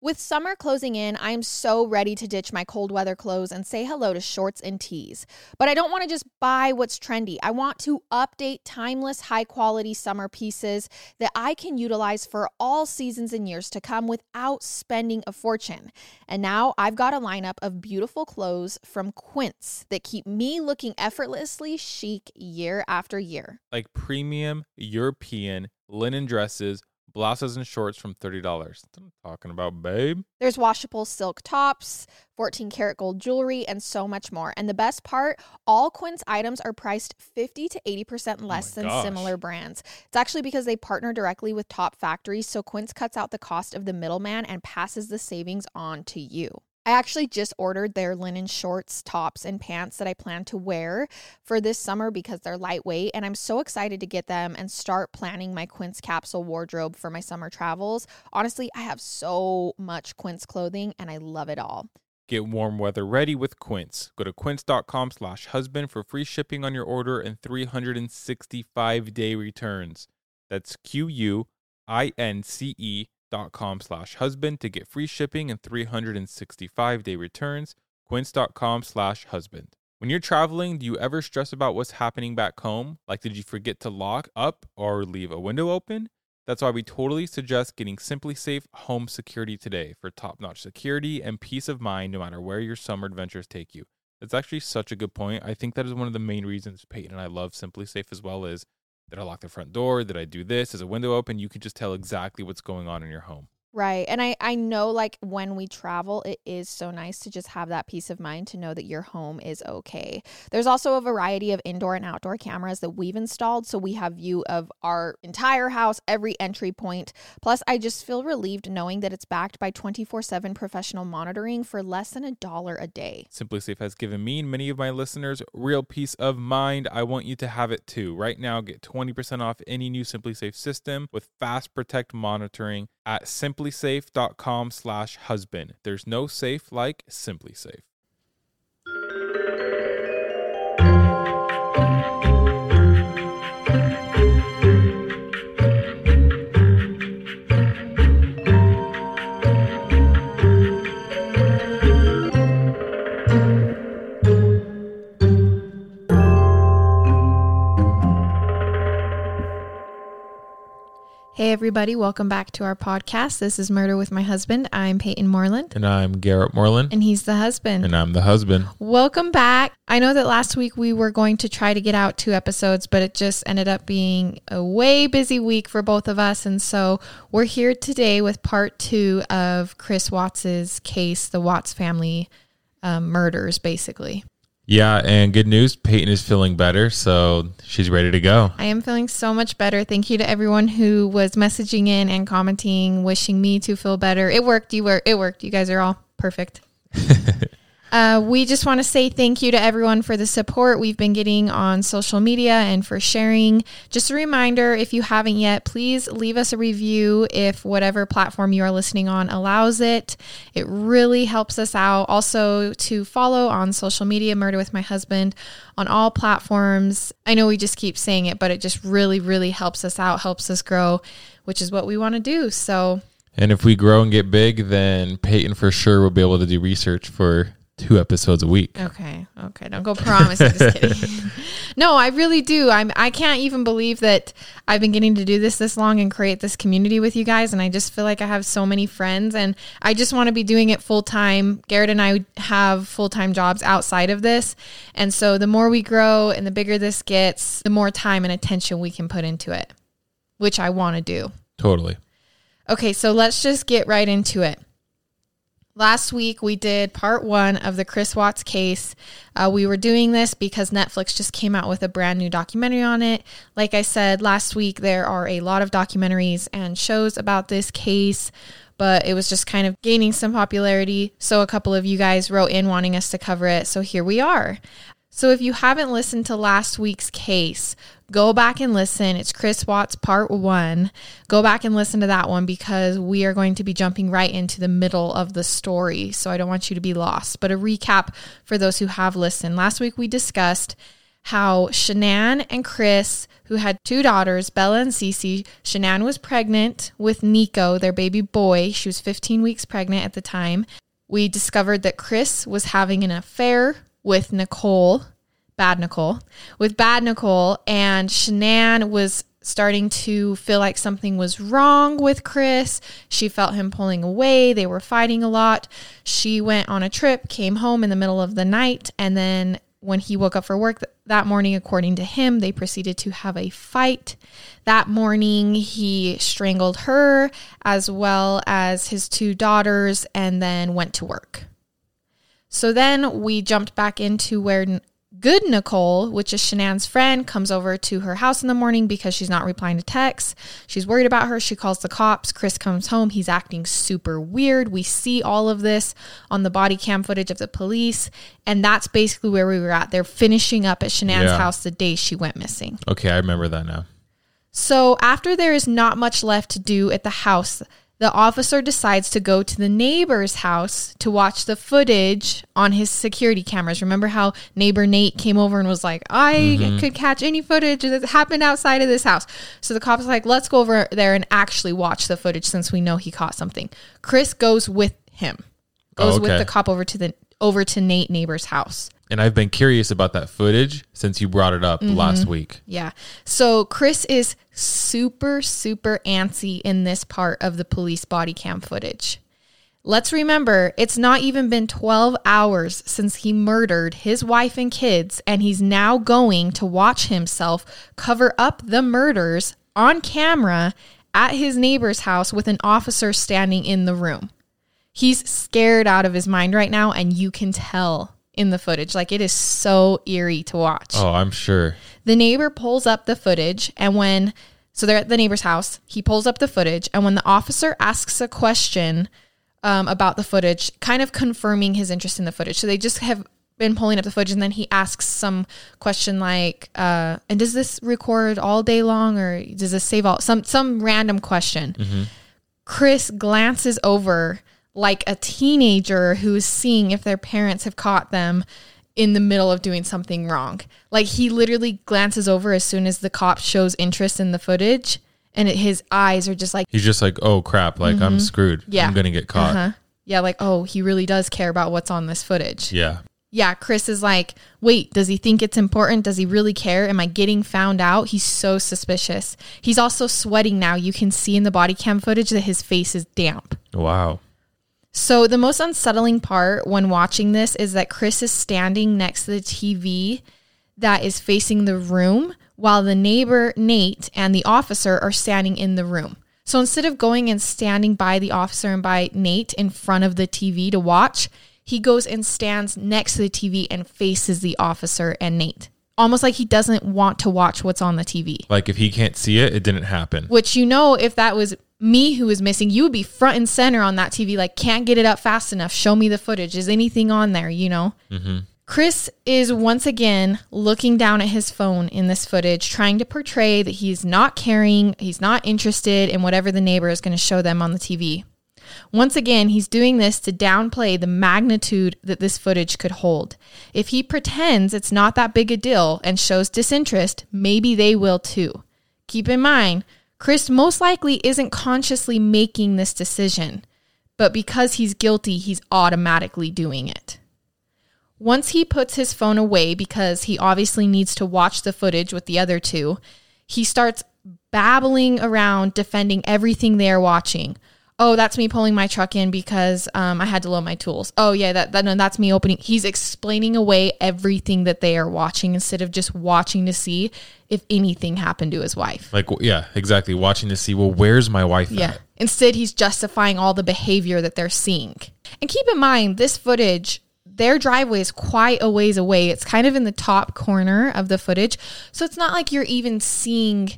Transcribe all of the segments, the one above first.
With summer closing in, I am so ready to ditch my cold weather clothes and say hello to shorts and tees. But I don't want to just buy what's trendy. I want to update timeless, high quality summer pieces that I can utilize for all seasons and years to come without spending a fortune. And now I've got a lineup of beautiful clothes from Quince that keep me looking effortlessly chic year after year. Like premium European linen dresses blouses and shorts from $30. That's what I'm talking about, babe. There's washable silk tops, 14 karat gold jewelry, and so much more. And the best part, all Quince items are priced 50 to 80% less Oh than gosh. similar brands. It's actually because they partner directly with top factories, so Quince cuts out the cost of the middleman and passes the savings on to you. I actually just ordered their linen shorts, tops, and pants that I plan to wear for this summer because they're lightweight. And I'm so excited to get them and start planning my Quince capsule wardrobe for my summer travels. Honestly, I have so much Quince clothing and I love it all. Get warm weather ready with Quince. Go to quince.com slash husband for free shipping on your order and 365 day returns. That's Q-U-I-N-C-E dot com slash husband to get free shipping and 365 day returns. Quince.com slash husband. When you're traveling, do you ever stress about what's happening back home? Like, did you forget to lock up or leave a window open? That's why we totally suggest getting SimpliSafe Home Security today for top notch security and peace of mind no matter where your summer adventures take you. That's actually such a good point. I think that is one of the main reasons Payton and I love SimpliSafe as well is did I lock the front door? Did I do this? Is a window open? You can just tell exactly what's going on in your home. Right. And I, I know like when we travel, it is so nice to just have that peace of mind to know that your home is okay. There's also a variety of indoor and outdoor cameras that we've installed. So we have view of our entire house, every entry point. Plus, I just feel relieved knowing that it's backed by 24 7 professional monitoring for less than a dollar a day. SimpliSafe has given me and many of my listeners real peace of mind. I want you to have it too. Right now, get 20% off any new SimpliSafe system with Fast Protect monitoring at simplisafe.com slash husband. There's no safe like SimpliSafe. Hey, everybody. Welcome back to our podcast. This is Murder with My Husband. I'm Payton Moreland, And I'm Garrett Moreland. and he's the husband. And I'm the husband. Welcome back. I know that last week we were going to try to get out two episodes, but it just ended up being a way busy week for both of us. And so we're here today with part two of Chris Watts's case, the Watts family um, murders, basically. Yeah, and good news Payton is feeling better, so she's ready to go. I am feeling so much better. Thank you to everyone who was messaging in and commenting, wishing me to feel better. It worked. You were. It worked. You guys are all perfect. Uh, we just want to say thank you to everyone for the support we've been getting on social media and for sharing. Just a reminder if you haven't yet, please leave us a review if whatever platform you are listening on allows it. It really helps us out. Also, to follow on social media, Murder with My Husband on all platforms. I know we just keep saying it, but it just really, really helps us out, helps us grow, which is what we want to do. So, And if we grow and get big, then Payton for sure will be able to do research for two episodes a week. Okay. Okay. Don't go promise. I'm just kidding. no, I really do. I'm. I can't even believe that I've been getting to do this this long and create this community with you guys. And I just feel like I have so many friends, and I just want to be doing it full time. Garrett and I have full time jobs outside of this, and so the more we grow and the bigger this gets, the more time and attention we can put into it, which I want to do. Totally. Okay, so let's just get right into it. Last week, we did part one of the Chris Watts case. Uh, we were doing this because Netflix just came out with a brand new documentary on it. Like I said last week, there are a lot of documentaries and shows about this case, but it was just kind of gaining some popularity. So a couple of you guys wrote in wanting us to cover it. So here we are. So if you haven't listened to last week's case, go back and listen. It's Chris Watts part one. Go back and listen to that one because we are going to be jumping right into the middle of the story. So I don't want you to be lost. But a recap for those who have listened. Last week we discussed how Shanann and Chris, who had two daughters, Bella and Cece, Shanann was pregnant with Nico, their baby boy. She was 15 weeks pregnant at the time. We discovered that Chris was having an affair with Nicole, bad Nicole, with bad Nicole, and Shanann was starting to feel like something was wrong with Chris. She felt him pulling away. They were fighting a lot. She went on a trip, came home in the middle of the night, and then when he woke up for work that morning, according to him, they proceeded to have a fight. That morning, he strangled her as well as his two daughters and then went to work. So then we jumped back into where Good Nicole, which is Shanann's friend, comes over to her house in the morning because she's not replying to texts. She's worried about her. She calls the cops. Chris comes home. He's acting super weird. We see all of this on the body cam footage of the police. And that's basically where we were at. They're finishing up at Shanann's Yeah. house the day she went missing. Okay, I remember that now. So, after there is not much left to do at the house, the officer decides to go to the neighbor's house to watch the footage on his security cameras. Remember how neighbor Nate came over and was like, I mm-hmm. could catch any footage that happened outside of this house. So the cop's like, let's go over there and actually watch the footage since we know he caught something. Chris goes with him, goes Oh, with the cop over to the over to Nate neighbor's house. And I've been curious about that footage since you brought it up Mm-hmm. last week. Yeah. So Chris is super, super antsy in this part of the police body cam footage. Let's remember, it's not even been 12 hours since he murdered his wife and kids, and he's now going to watch himself cover up the murders on camera at his neighbor's house with an officer standing in the room. He's scared out of his mind right now, and you can tell in the footage. Like, it is so eerie to watch. Oh, I'm sure. The neighbor pulls up the footage, and when so they're at the neighbor's house, he pulls up the footage, and when the officer asks a question um, about the footage, kind of confirming his interest in the footage, so they just have been pulling up the footage, and then he asks some question like, uh, "And does this record all day long, or does this save all some some random question?" Chris glances over like a teenager who's seeing if their parents have caught them in the middle of doing something wrong. Like he literally glances over as soon as the cop shows interest in the footage and it, his eyes are just like He's just like, oh crap, like I'm screwed. Mm-hmm. Yeah. I'm gonna get caught. uh-huh. Yeah, like oh, he really does care about what's on this footage. Yeah. Yeah, Chris is like, wait, does he think it's important? Does he really care? Am I getting found out? He's so suspicious. He's also sweating now. You can see in the body cam footage that his face is damp. Wow. So, the most unsettling part when watching this is that Chris is standing next to the TV that is facing the room while the neighbor, Nate, and the officer are standing in the room. So, instead of going and standing by the officer and by Nate in front of the TV to watch, he goes and stands next to the TV and faces the officer and Nate. Almost like he doesn't want to watch what's on the TV. Like if he can't see it, it didn't happen. Which you know, if that was me who is missing, you would be front and center on that TV. Like, can't get it up fast enough. Show me the footage. Is anything on there? You know. Mm-hmm. Chris is once again looking down at his phone in this footage, trying to portray that he's not caring, he's not interested in whatever the neighbor is going to show them on the TV. Once again, he's doing this to downplay the magnitude that this footage could hold. If he pretends it's not that big a deal and shows disinterest, maybe they will too. Keep in mind, Chris most likely isn't consciously making this decision, but because he's guilty, he's automatically doing it. Once he puts his phone away because he obviously needs to watch the footage with the other two, he starts babbling around defending everything they're watching. Oh, that's me pulling my truck in because um, I had to load my tools. Oh, yeah, that, that no, that's me opening. He's explaining away everything that they are watching instead of just watching to see if anything happened to his wife. Like yeah, exactly. Watching to see, well, where's my wife Yeah. at? Instead, he's justifying all the behavior that they're seeing. And keep in mind, this footage, their driveway is quite a ways away. It's kind of in the top corner of the footage. So it's not like you're even seeing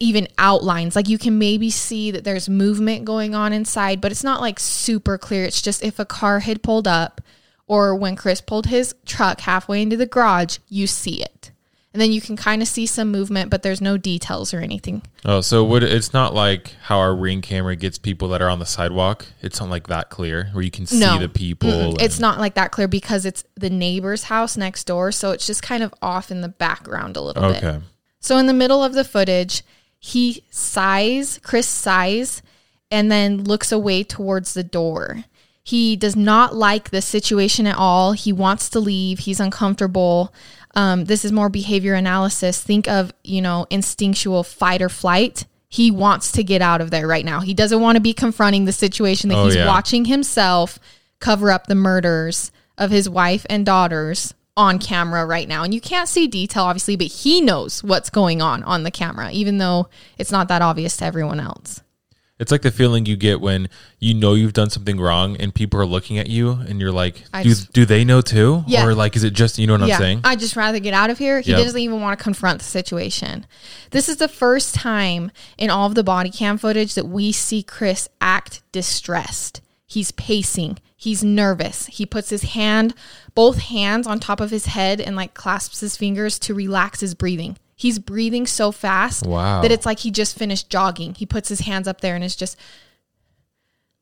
even outlines. Like you can maybe see that there's movement going on inside, but it's not like super clear. It's just if a car had pulled up or when Chris pulled his truck halfway into the garage, you see it. And then you can kind of see some movement, but there's no details or anything. Oh, so would it's not like how our ring camera gets people that are on the sidewalk? It's not like that clear where you can see No. the people. It's not like that clear because it's the neighbor's house next door. So it's just kind of off in the background a little bit. okay. So in the middle of the footage, he sighs, Chris sighs, and then looks away towards the door. He does not like the situation at all. He wants to leave. He's uncomfortable. Um, this is more behavior analysis. Think of, you know, instinctual fight or flight. He wants to get out of there right now. He doesn't want to be confronting the situation that Oh, he's yeah. watching himself cover up the murders of his wife and daughters on camera right now. And you can't see detail, obviously, but he knows what's going on on the camera, even though it's not that obvious to everyone else. It's like the feeling you get when you know you've done something wrong and people are looking at you and you're like, do, just- do they know too? Yeah. Or like, is it just, you know what I'm saying? I just rather get out of here. He Yep. doesn't even want to confront the situation. This is the first time in all of the body cam footage that we see Chris act distressed. He's pacing. He's nervous. He puts his hand, both hands on top of his head and like clasps his fingers to relax his breathing. He's breathing so fast Wow. that it's like he just finished jogging. He puts his hands up there and it's just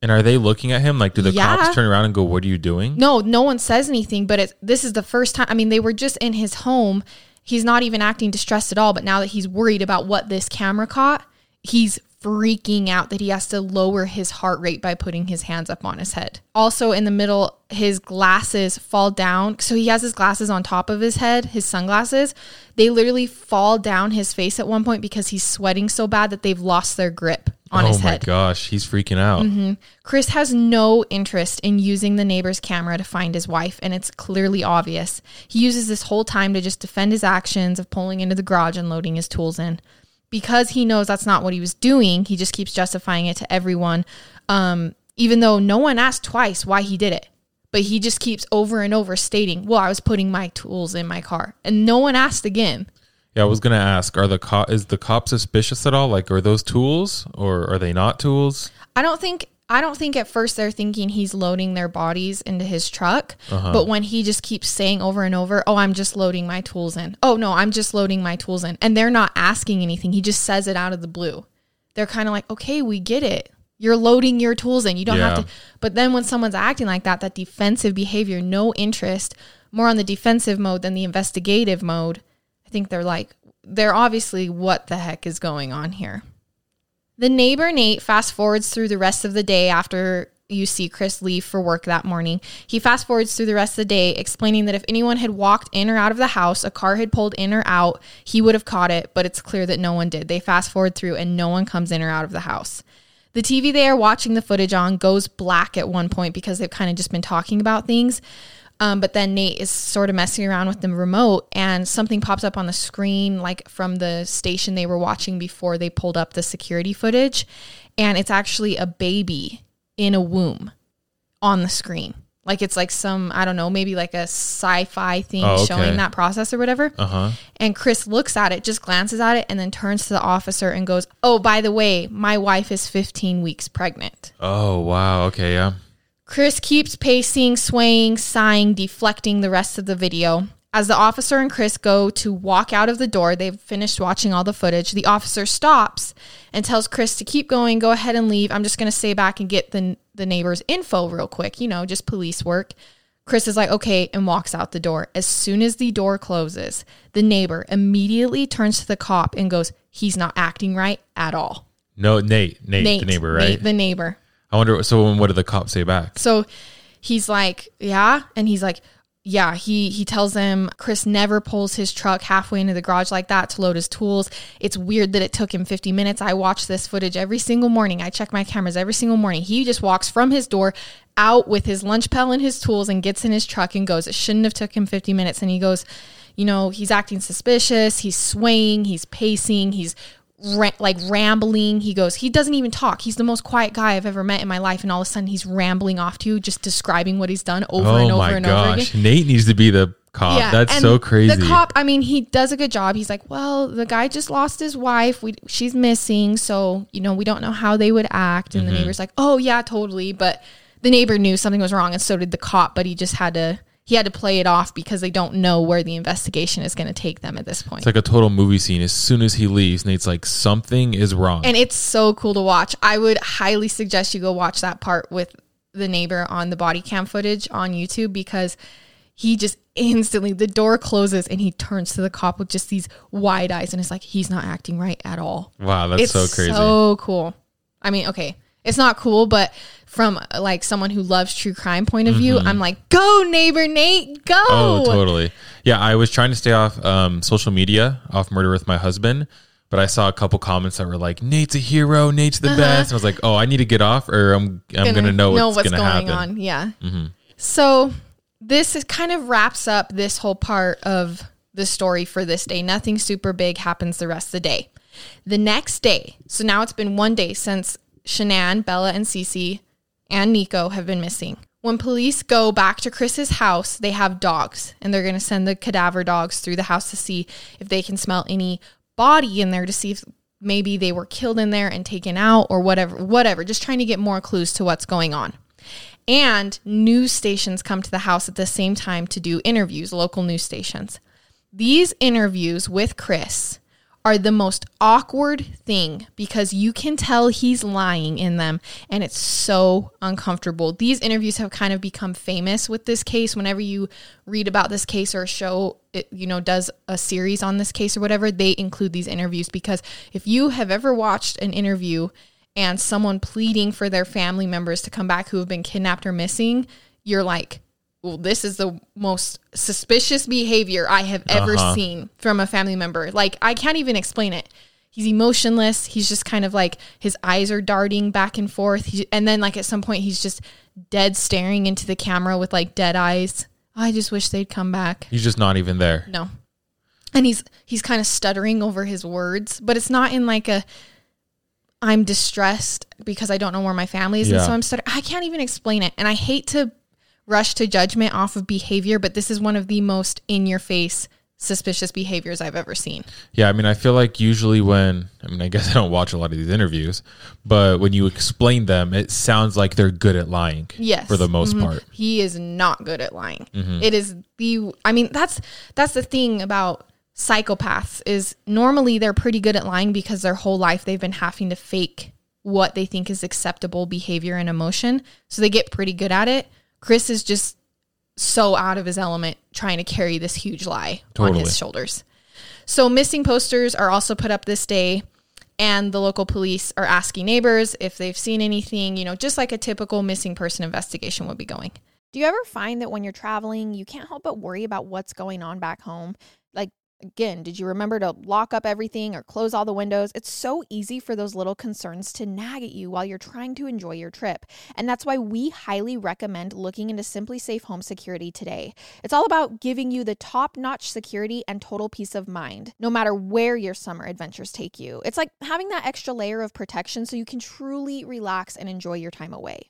and are they looking at him? Like, do the Yeah. cops turn around and go, what are you doing? No, no one says anything, but it's this is the first time. I mean, they were just in his home. He's not even acting distressed at all, but now that he's worried about what this camera caught, he's freaking out that he has to lower his heart rate by putting his hands up on his head. Also, in the middle, his glasses fall down. So he has his glasses on top of his head, his sunglasses. They literally fall down his face at one point because he's sweating so bad that they've lost their grip on oh his my head. Mm-hmm. gosh, he's freaking out. Chris has no interest in using the neighbor's camera to find his wife, and it's clearly obvious. He uses this whole time to just defend his actions of pulling into the garage and loading his tools in. Because he knows that's not what he was doing, he just keeps justifying it to everyone, um, even though no one asked twice why he did it. But he just keeps over and over stating, Well, I was putting my tools in my car. And no one asked again. Yeah, I was gonna ask, are the cop is the cop suspicious at all? Like, are those tools or are they not tools? I don't think I don't think at first they're thinking he's loading their bodies into his truck, uh-huh. but when he just keeps saying over and over, "Oh, I'm just loading my tools in." "Oh, no, I'm just loading my tools in." And they're not asking anything. He just says it out of the blue. They're kind of like, "Okay, we get it. You're loading your tools in. You don't Yeah. have to." But then when someone's acting like that, that defensive behavior, no interest, more on the defensive mode than the investigative mode, I think they're like they're obviously what the heck is going on here. The neighbor Nate fast forwards through the rest of the day after you see Chris leave for work that morning. He fast forwards through the rest of the day, explaining that if anyone had walked in or out of the house, a car had pulled in or out, he would have caught it, but it's clear that no one did. They fast forward through and no one comes in or out of the house. The TV they are watching the footage on goes black at one point because they've kind of just been talking about things. Um, but then Nate is sort of messing around with the remote, and something pops up on the screen, like from the station they were watching before they pulled up the security footage. And it's actually a baby in a womb on the screen. Like it's like some, I don't know, maybe like a sci fi thing Oh, okay. showing that process or whatever. Uh huh. And Chris looks at it, just glances at it, and then turns to the officer and goes, Oh, by the way, my wife is 15 weeks pregnant. Oh wow. Okay. Yeah. Chris keeps pacing, swaying, sighing, deflecting the rest of the video. As the officer and Chris go to walk out of the door, they've finished watching all the footage. The officer stops and tells Chris to keep going, go ahead and leave. I'm just going to stay back and get the, the neighbor's info real quick, you know, just police work. Chris is like, okay, and walks out the door. As soon as the door closes, the neighbor immediately turns to the cop and goes, he's not acting right at all. No, Nate. Nate, Nate, the neighbor, right? Nate, the neighbor. I wonder. So, what did the cop say back? So he's like, yeah, and he's like, yeah. He he tells them Chris never pulls his truck halfway into the garage like that to load his tools. It's weird that it took him 50 minutes. I watch this footage every single morning. I check my cameras every single morning. He just walks from his door out with his lunch pail and his tools and gets in his truck and goes. It shouldn't have took him 50 minutes. And he goes, you know, he's acting suspicious. He's swaying. He's pacing. He's ra- like rambling. He goes, he doesn't even talk. He's the most quiet guy I've ever met in my life. And all of a sudden he's rambling off to you, just describing what he's done over oh and over my and over again. gosh. Nate needs to be the cop. That's and so crazy. The cop, I mean, he does a good job. He's like, well, the guy just lost his wife. We, she's missing, so you know, we don't know how they would act. And Mm-hmm. the neighbor's like, oh yeah, totally. But the neighbor knew something was wrong, and so did the cop. But he just had to he had to play it off because they don't know where the investigation is going to take them at this point. It's like a total movie scene. As soon as he leaves, Nate's like, something is wrong. and it's so cool to watch. I would highly suggest you go watch that part with the neighbor on the body cam footage on YouTube because he just instantly the door closes and he turns to the cop with just these wide eyes and it's like he's not acting right at all. wow, that's it's so crazy. So cool. I mean, okay, it's not cool, but from like someone who loves true crime point of view, I'm like, go neighbor Nate, go. Mm-hmm. Oh, totally. Yeah, I was trying to stay off um, social media, off Murder with My Husband, but I saw a couple comments that were like, "Nate's a hero. Nate's the best." And I was like, "Oh, I need to get off, or I'm I'm gonna, know know what's, gonna going happen." on. Yeah. So this is kind of wraps up this whole part of the story for this day. Nothing super big happens the rest of the day. The next day, so now it's been one day since Shanann, Bella, and Cece and Nico have been missing. When police go back to Chris's house, they have dogs and they're going to send the cadaver dogs through the house to see if they can smell any body in there to see if maybe they were killed in there and taken out or whatever, whatever, just trying to get more clues to what's going on. And news stations come to the house at the same time to do interviews, local news stations. These interviews with Chris are the most awkward thing because you can tell he's lying in them and it's so uncomfortable. These interviews have kind of become famous with this case. Whenever you read about this case or a show, it, you know, does a series on this case or whatever, they include these interviews because if you have ever watched an interview and someone pleading for their family members to come back who have been kidnapped or missing, you're like, well, this is the most suspicious behavior I have ever Uh-huh. seen from a family member. Like, I can't even explain it. He's emotionless. He's just kind of like his eyes are darting back and forth. He, and then, like, at some point, he's just dead staring into the camera with like dead eyes. I just wish they'd come back. He's just not even there. No. And he's he's kind of stuttering over his words, but it's not in like a I'm distressed because I don't know where my family is and so I'm stuttering. I can't even explain it. And I hate to rush to judgment off of behavior, but this is one of the most in your face suspicious behaviors I've ever seen. Yeah, I mean, I feel like usually when I mean, I guess I don't watch a lot of these interviews, but when you explain them, it sounds like they're good at lying. Yes. for the most Mhm. part. He is not good at lying. It is the I mean that's that's the thing about psychopaths is normally they're pretty good at lying because their whole life they've been having to fake what they think is acceptable behavior and emotion. So they get pretty good at it. Chris is just so out of his element trying to carry this huge lie on his shoulders. So missing posters are also put up this day and the local police are asking neighbors if they've seen anything, you know, just like a typical missing person investigation would be going. Do you ever find that when you're traveling, you can't help but worry about what's going on back home? Like, again, did you remember to lock up everything or close all the windows? It's so easy for those little concerns to nag at you while you're trying to enjoy your trip. And that's why we highly recommend looking into SimpliSafe Home Security today. It's all about giving you the top notch security and total peace of mind, no matter where your summer adventures take you. It's like having that extra layer of protection so you can truly relax and enjoy your time away.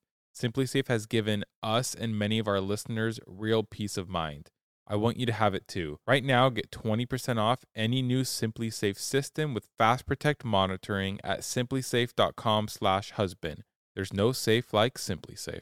SimpliSafe has given us and many of our listeners real peace of mind. I want you to have it too. Right now, get 20% off any new SimpliSafe system with Fast Protect monitoring at simplisafe.com/husband. There's no safe like SimpliSafe.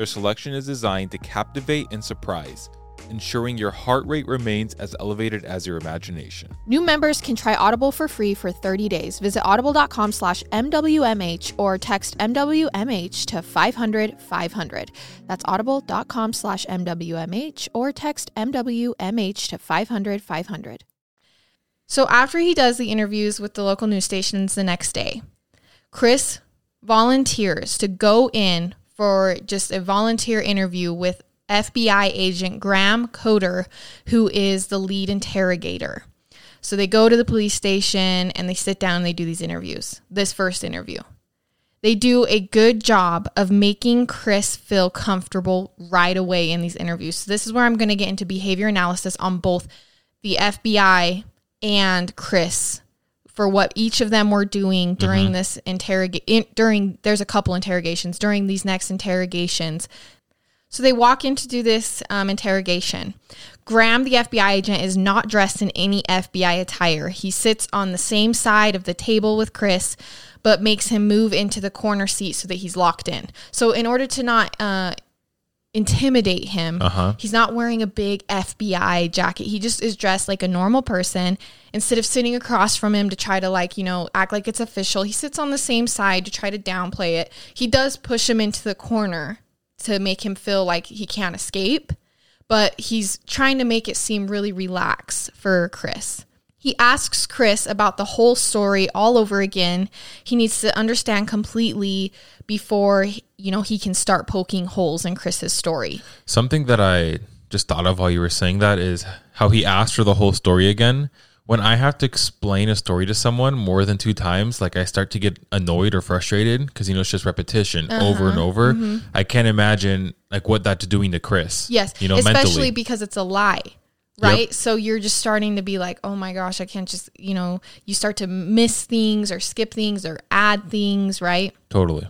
Their selection is designed to captivate and surprise, ensuring your heart rate remains as elevated as your imagination. New members can try Audible for free for 30 days. Visit audible.com slash MWMH or text MWMH to 500 500. That's audible.com slash MWMH or text MWMH to 500 500. So after he does the interviews with the local news stations the next day, Chris volunteers to go in for just a volunteer interview with FBI agent Grahm Coder, who is the lead interrogator. So they go to the police station and they sit down and they do these interviews. This first interview. They do a good job of making Chris feel comfortable right away in these interviews. So this is where I'm going to get into behavior analysis on both the FBI and Chris for what each of them were doing during mm-hmm. this interrogate during there's a couple interrogations during these next interrogations. So they walk in to do this um, interrogation. Grahm the fbi agent is not dressed in any fbi attire. He sits on the same side of the table with chris but makes him move into the corner seat so that he's locked in. So in order to not uh, intimidate him. Uh-huh. He's not wearing a big FBI jacket. He just is dressed like a normal person. Instead of sitting across from him to try to like, you know, act like it's official, he sits on the same side to try to downplay it. He does push him into the corner to make him feel like he can't escape, but he's trying to make it seem really relaxed for Chris. He asks Chris about the whole story all over again. He needs to understand completely before, you know, he can start poking holes in Chris's story. Something that I just thought of while you were saying that is how he asked for the whole story again. When I have to explain a story to someone more than two times, like I start to get annoyed or frustrated because you know it's just repetition uh-huh. over and over. Mm-hmm. I can't imagine like what that's doing to Chris. Yes, you know, especially mentally. because it's a lie right? Yep. So you're just starting to be like, oh my gosh, I can't just, you know, you start to miss things or skip things or add things, right? Totally.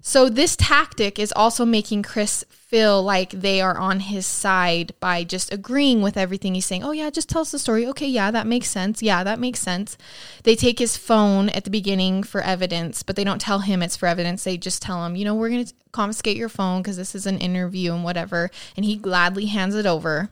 So this tactic is also making Chris feel like they are on his side by just agreeing with everything he's saying. Oh yeah, just tell us the story. Okay, yeah, that makes sense. Yeah, that makes sense. They take his phone at the beginning for evidence, but they don't tell him it's for evidence. They just tell him, you know, we're going to confiscate your phone because this is an interview and whatever, and he gladly hands it over.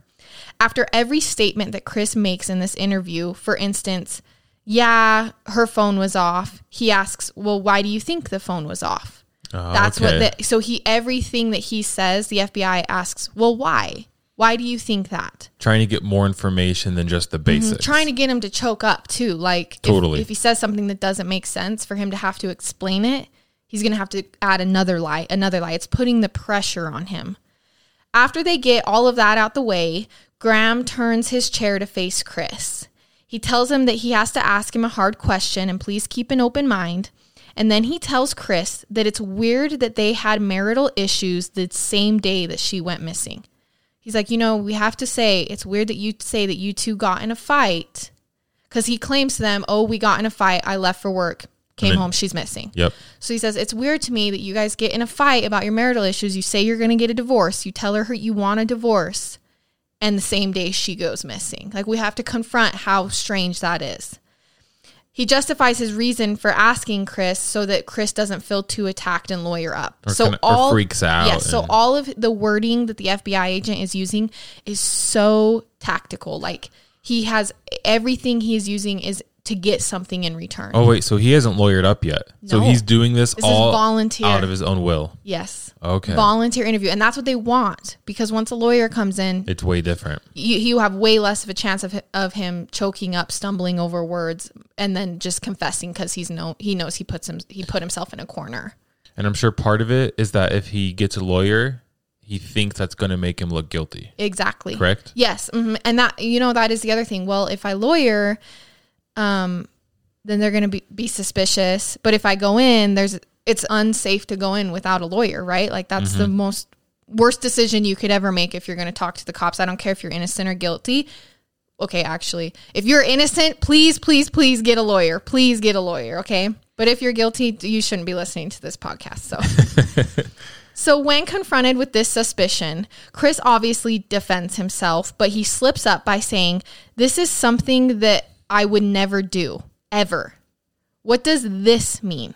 After every statement that Chris makes in this interview, for instance, yeah, her phone was off. He asks, "Well, why do you think the phone was off?" Oh, That's okay. what the so he everything that he says, the FBI asks, "Well, why?" Why do you think that? Trying to get more information than just the mm-hmm. basics. Mm-hmm. Trying to get him to choke up too. Like totally. If, if, he says something that doesn't make sense, for him to have to explain it, he's gonna have to add another lie, another lie. It's putting the pressure on him. After they get all of that out the way, Grahm turns his chair to face Chris. He tells him that he has to ask him a hard question and please keep an open mind. And then he tells Chris that it's weird that they had marital issues the same day that she went missing. He's like, you know, we have to say it's weird that you say that you two got in a fight because he claims to them, oh, we got in a fight. I left for work, came then- home, she's missing. Yep. So he says, It's weird to me that you guys get in a fight about your marital issues. You say you're going to get a divorce. You tell her you want a divorce. And the same day she goes missing. Like, we have to confront how strange that is. He justifies his reason for asking Chris so that Chris doesn't feel too attacked and lawyer up. Or so kinda- all freaks out Yes. so and- all of the wording that the FBI agent is using is so tactical. Like he has everything he is using is to get something in return. Oh wait, so he hasn't lawyered up yet. So he's doing this, This is all volunteer. out of his own will. Yes. Okay. Volunteer interview. And that's what they want because once a lawyer comes in, it's way different. you, you have way less of a chance of, of him choking up, stumbling over words, and then just confessing because he's no he knows he puts him he put himself in a corner. And I'm sure part of it is that if he gets a lawyer, he thinks that's going to make him look guilty. Exactly. Correct? Yes, mhm. and that you know that is the other thing. Well, if I lawyer, um, then they're going to be be suspicious. But if I go in, there's it's unsafe to go in without a lawyer, right? Like that's the most worst decision you could ever make if you're going to talk to the cops. I don't care if you're innocent or guilty. Okay, actually, if you're innocent, please, please, please get a lawyer. Please get a lawyer, okay? But if you're guilty, you shouldn't be listening to this podcast. So So, when confronted with this suspicion, Chris obviously defends himself, but he slips up by saying, This is something that I would never do, ever. What does this mean?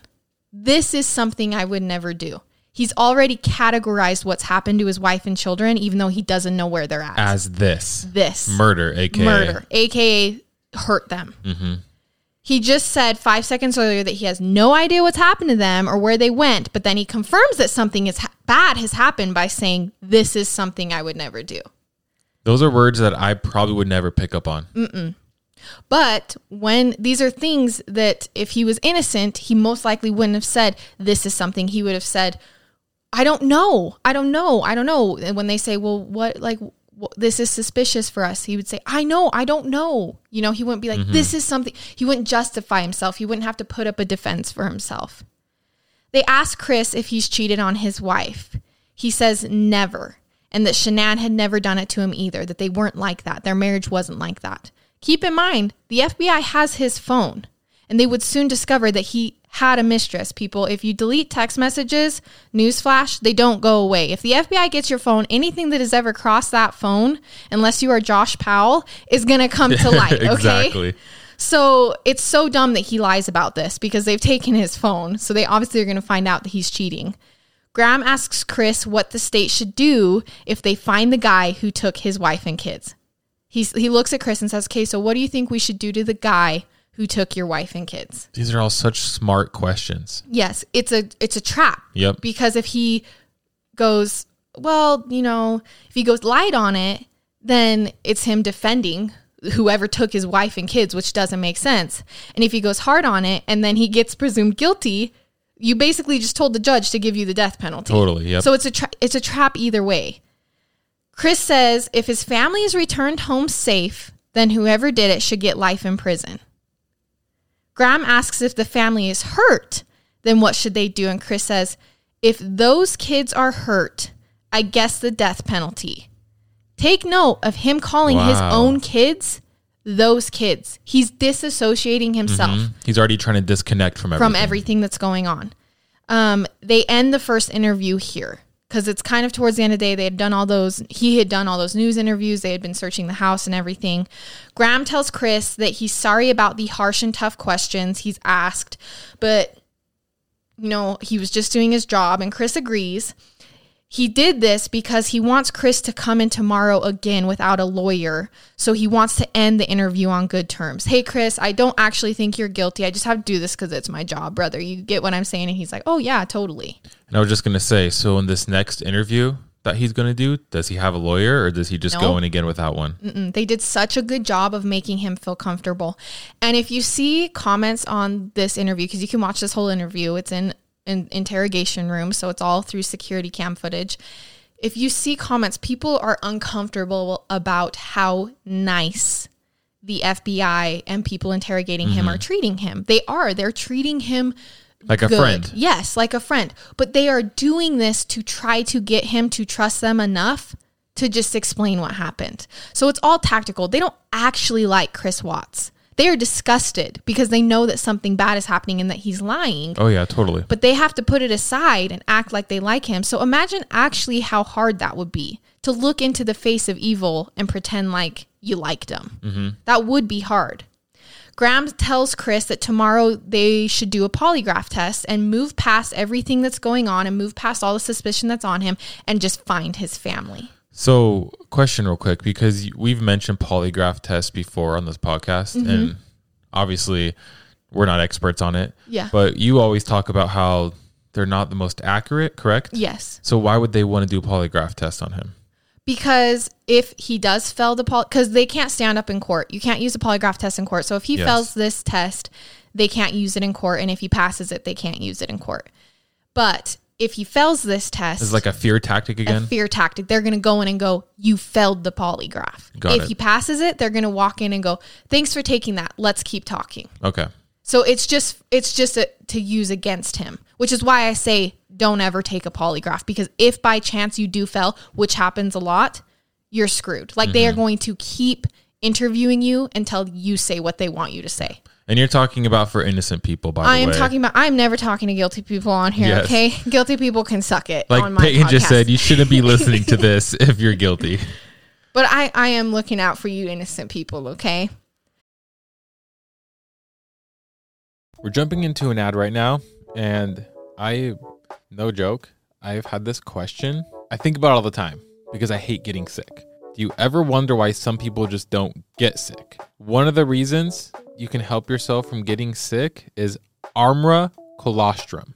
This is something I would never do. He's already categorized what's happened to his wife and children, even though he doesn't know where they're at. As this this murder, aka murder, aka hurt them. He just said five seconds earlier that he has no idea what's happened to them or where they went, but then he confirms that something is ha- bad has happened by saying, "This is something I would never do." Those are words that I probably would never pick up on. Mm. But when these are things that if he was innocent, he most likely wouldn't have said, This is something he would have said, I don't know. I don't know. I don't know. And when they say, Well, what, like, this is suspicious for us, he would say, I know. I don't know. You know, he wouldn't be like, mm-hmm. This is something. He wouldn't justify himself. He wouldn't have to put up a defense for himself. They ask Chris if he's cheated on his wife. He says never, and that Shanann had never done it to him either, that they weren't like that. Their marriage wasn't like that. Keep in mind, the FBI has his phone, and they would soon discover that he had a mistress. People, if you delete text messages, newsflash, they don't go away. If the FBI gets your phone, anything that has ever crossed that phone, unless you are Josh Powell, is going to come to light. Okay. exactly. So it's so dumb that he lies about this because they've taken his phone. So they obviously are going to find out that he's cheating. Grahm asks Chris what the state should do if they find the guy who took his wife and kids. He's, he looks at Chris and says, Okay, so what do you think we should do to the guy who took your wife and kids? These are all such smart questions. Yes, it's a it's a trap. Yep. Because if he goes, well, you know, if he goes light on it, then it's him defending whoever took his wife and kids, which doesn't make sense. And if he goes hard on it and then he gets presumed guilty, you basically just told the judge to give you the death penalty. Totally. Yep. So it's a tra- it's a trap either way. Chris says if his family is returned home safe, then whoever did it should get life in prison. Grahm asks if the family is hurt, then what should they do? And Chris says, if those kids are hurt, I guess the death penalty. Take note of him calling his own kids those kids. He's disassociating himself Mhm. He's already trying to disconnect from everything. from everything that's going on. Um, they end the first interview here because it's kind of towards the end of the day. They had done all those, he had done all those news interviews. They had been searching the house and everything. Grahm tells Chris that he's sorry about the harsh and tough questions he's asked, but, you know, he was just doing his job, and Chris agrees. He did this because he wants Chris to come in tomorrow again without a lawyer. So he wants to end the interview on good terms. Hey, Chris, I don't actually think you're guilty. I just have to do this because it's my job, brother. You get what I'm saying? And he's like, oh, yeah, totally. And I was just gonna say, so in this next interview that he's gonna do, does he have a lawyer or does he just No. go in again without one? Mm, They did such a good job of making him feel comfortable. And if you see comments on this interview, because you can watch this whole interview, it's in an interrogation room, so it's all through security cam footage. If you see comments, people are uncomfortable about how nice the FBI and people interrogating him mm-hmm. are treating him. They are. They're treating him Like a friend. Yes, like a friend. But they are doing this to try to get him to trust them enough to just explain what happened. So it's all tactical. They don't actually like Chris Watts. They are disgusted because they know that something bad is happening and that he's lying. Oh yeah, totally. But they have to put it aside and act like they like him. So imagine actually how hard that would be to look into the face of evil and pretend like you liked him. Mm-hmm. That would be hard. Grahm tells Chris that tomorrow they should do a polygraph test and move past everything that's going on and move past all the suspicion that's on him and just find his family. So, question real quick because we've mentioned polygraph tests before on this podcast, mm-hmm. and obviously we're not experts on it. Yeah. But you always talk about how they're not the most accurate, correct? Yes. So why would they want to do a polygraph test on him? Because if he does fail the poly, because they can't stand up in court, you can't use a polygraph test in court. So if he Yes. fails this test, they can't use it in court, and if he passes it, they can't use it in court. But if he fails this test, it's like a fear tactic a again? fear tactic. They're going to go in and go, "You failed the polygraph." Got if it. he passes it, they're going to walk in and go, "Thanks for taking that. Let's keep talking." okay. So it's just it's just a, to use against him, which is why I say don't ever take a polygraph because if by chance you do fail, which happens a lot, you're screwed. Like they are Mm-hmm. going to keep interviewing you until you say what they want you to say. And you're talking about for innocent people, by the way. I way. am talking about I'm never talking to guilty people on here, Yes. okay? Guilty people can suck it like on my Payton just said, you shouldn't be listening to this if you're guilty. But I, I am looking out for you innocent people, okay? We're jumping into an ad right now, and I, no joke, I've had this question. I think about it all the time because I hate getting sick. Do you ever wonder why some people just don't get sick? One of the reasons you can help yourself from getting sick is Armra colostrum.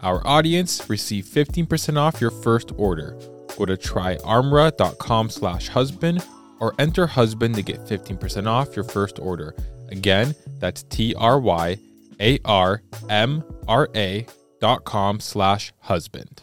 our audience. Receive 15% off your first order. Go to tryarmra.com slash husband or enter husband to get 15% off your first order. Again, that's T-R-Y-A-R-M-R-A dot com slash husband.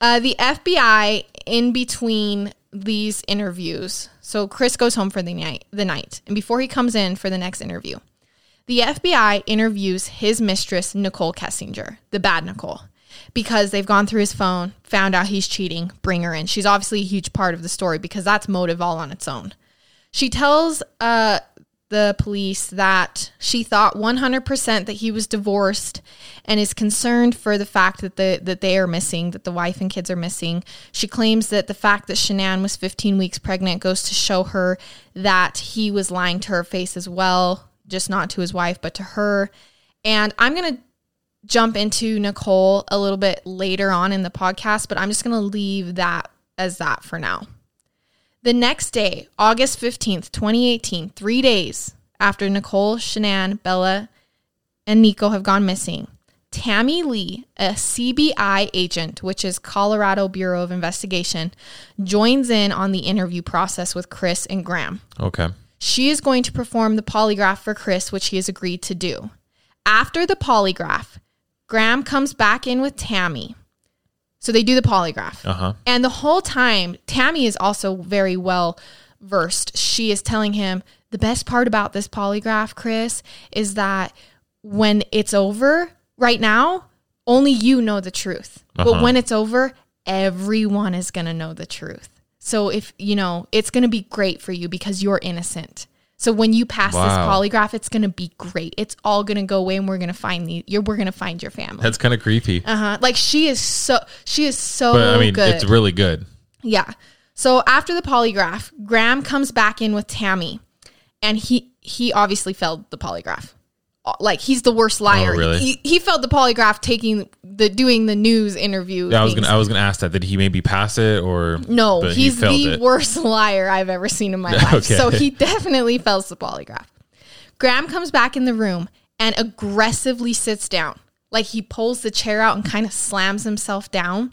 Uh, the FBI in between these interviews. So Chris goes home for the night, the night, and before he comes in for the next interview, the FBI interviews his mistress Nichol Kessinger, the bad Nicole, because they've gone through his phone, found out he's cheating, bring her in. She's obviously a huge part of the story because that's motive all on its own. She tells uh, the police that she thought 100% that he was divorced and is concerned for the fact that the that they are missing, that the wife and kids are missing. She claims that the fact that Shanann was 15 weeks pregnant goes to show her that he was lying to her face as well, just not to his wife, but to her. And I'm going to jump into Nicole a little bit later on in the podcast, but I'm just going to leave that as that for now. The next day, August 15th, 2018, three days after Nicole, Shanann, Bella, and Nico have gone missing, Tammy Lee, a CBI agent, which is Colorado Bureau of Investigation, joins in on the interview process with Chris and Grahm. Okay. She is going to perform the polygraph for Chris, which he has agreed to do. After the polygraph, Grahm comes back in with Tammy. So they do the polygraph. Uh huh. And the whole time, Tammy is also very well versed. She is telling him the best part about this polygraph, Chris, is that when it's over right now, only you know the truth. But Uh-huh. when it's over, everyone is going to know the truth. So if, you know, it's going to be great for you because you're innocent. So when you pass this polygraph, it's going to be great. It's all going to go away and we're going to find the you're we're going to find your family. That's kind of creepy. Uh-huh. Like she is so she is so but I mean, good. it's really good. Yeah. So after the polygraph, Grahm comes back in with Tammy, and he he obviously failed the polygraph. Like he's the worst liar. Oh, really? He, he failed the polygraph taking the doing the news interview. Yeah, I was gonna I was gonna ask that. Did he maybe pass it or No, but he he's the it? worst liar I've ever seen in my life. Okay. So he definitely fails the polygraph. Grahm comes back in the room and aggressively sits down. Like he pulls the chair out and kind of slams himself down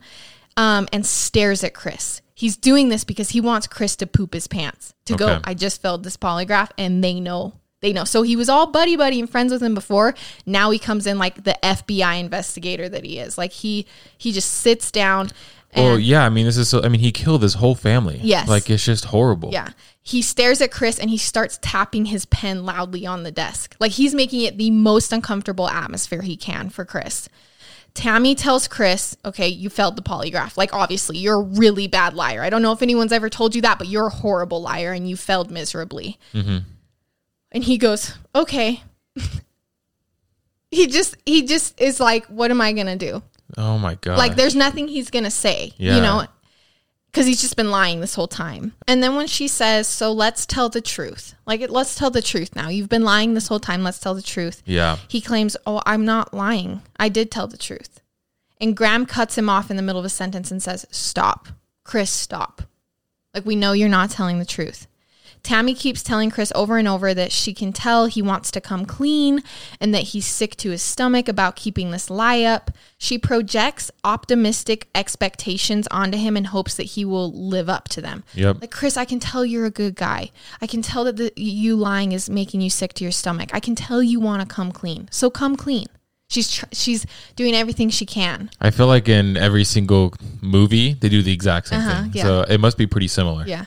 um, and stares at Chris. He's doing this because he wants Chris to poop his pants, to go, I just failed this polygraph, and they know. They know. So he was all buddy buddy and friends with him before. Now he comes in like the FBI investigator that he is. Like he he just sits down. And Well, yeah. I mean, this is. So, I mean, he killed his whole family. Yes. Like it's just horrible. Yeah. He stares at Chris and he starts tapping his pen loudly on the desk. Like he's making it the most uncomfortable atmosphere he can for Chris. Tammy tells Chris, okay, you failed the polygraph. Like, obviously, you're a really bad liar. I don't know if anyone's ever told you that, but you're a horrible liar and you failed miserably. Mm-hmm. And he goes, okay. he just, he just is like, what am I going to do? Oh my god. Like there's nothing he's gonna say, Yeah. you know, because he's just been lying this whole time. And then when she says, "So let's tell the truth," like it, let's tell the truth now. You've been lying this whole time. Let's tell the truth. Yeah. He claims, "Oh, I'm not lying. I did tell the truth." And Grahm cuts him off in the middle of a sentence and says, "Stop, Chris. Stop. Like we know you're not telling the truth." Tammy keeps telling Chris over and over that she can tell he wants to come clean and that he's sick to his stomach about keeping this lie up. She projects optimistic expectations onto him in hopes that he will live up to them. Yep. Like, Chris, I can tell you're a good guy. I can tell that the, you lying is making you sick to your stomach. I can tell you want to come clean. So come clean. She's tr- she's doing everything she can. I feel like in every single movie they do the exact same Uh-huh, thing. yeah. So it must be pretty similar. Yeah.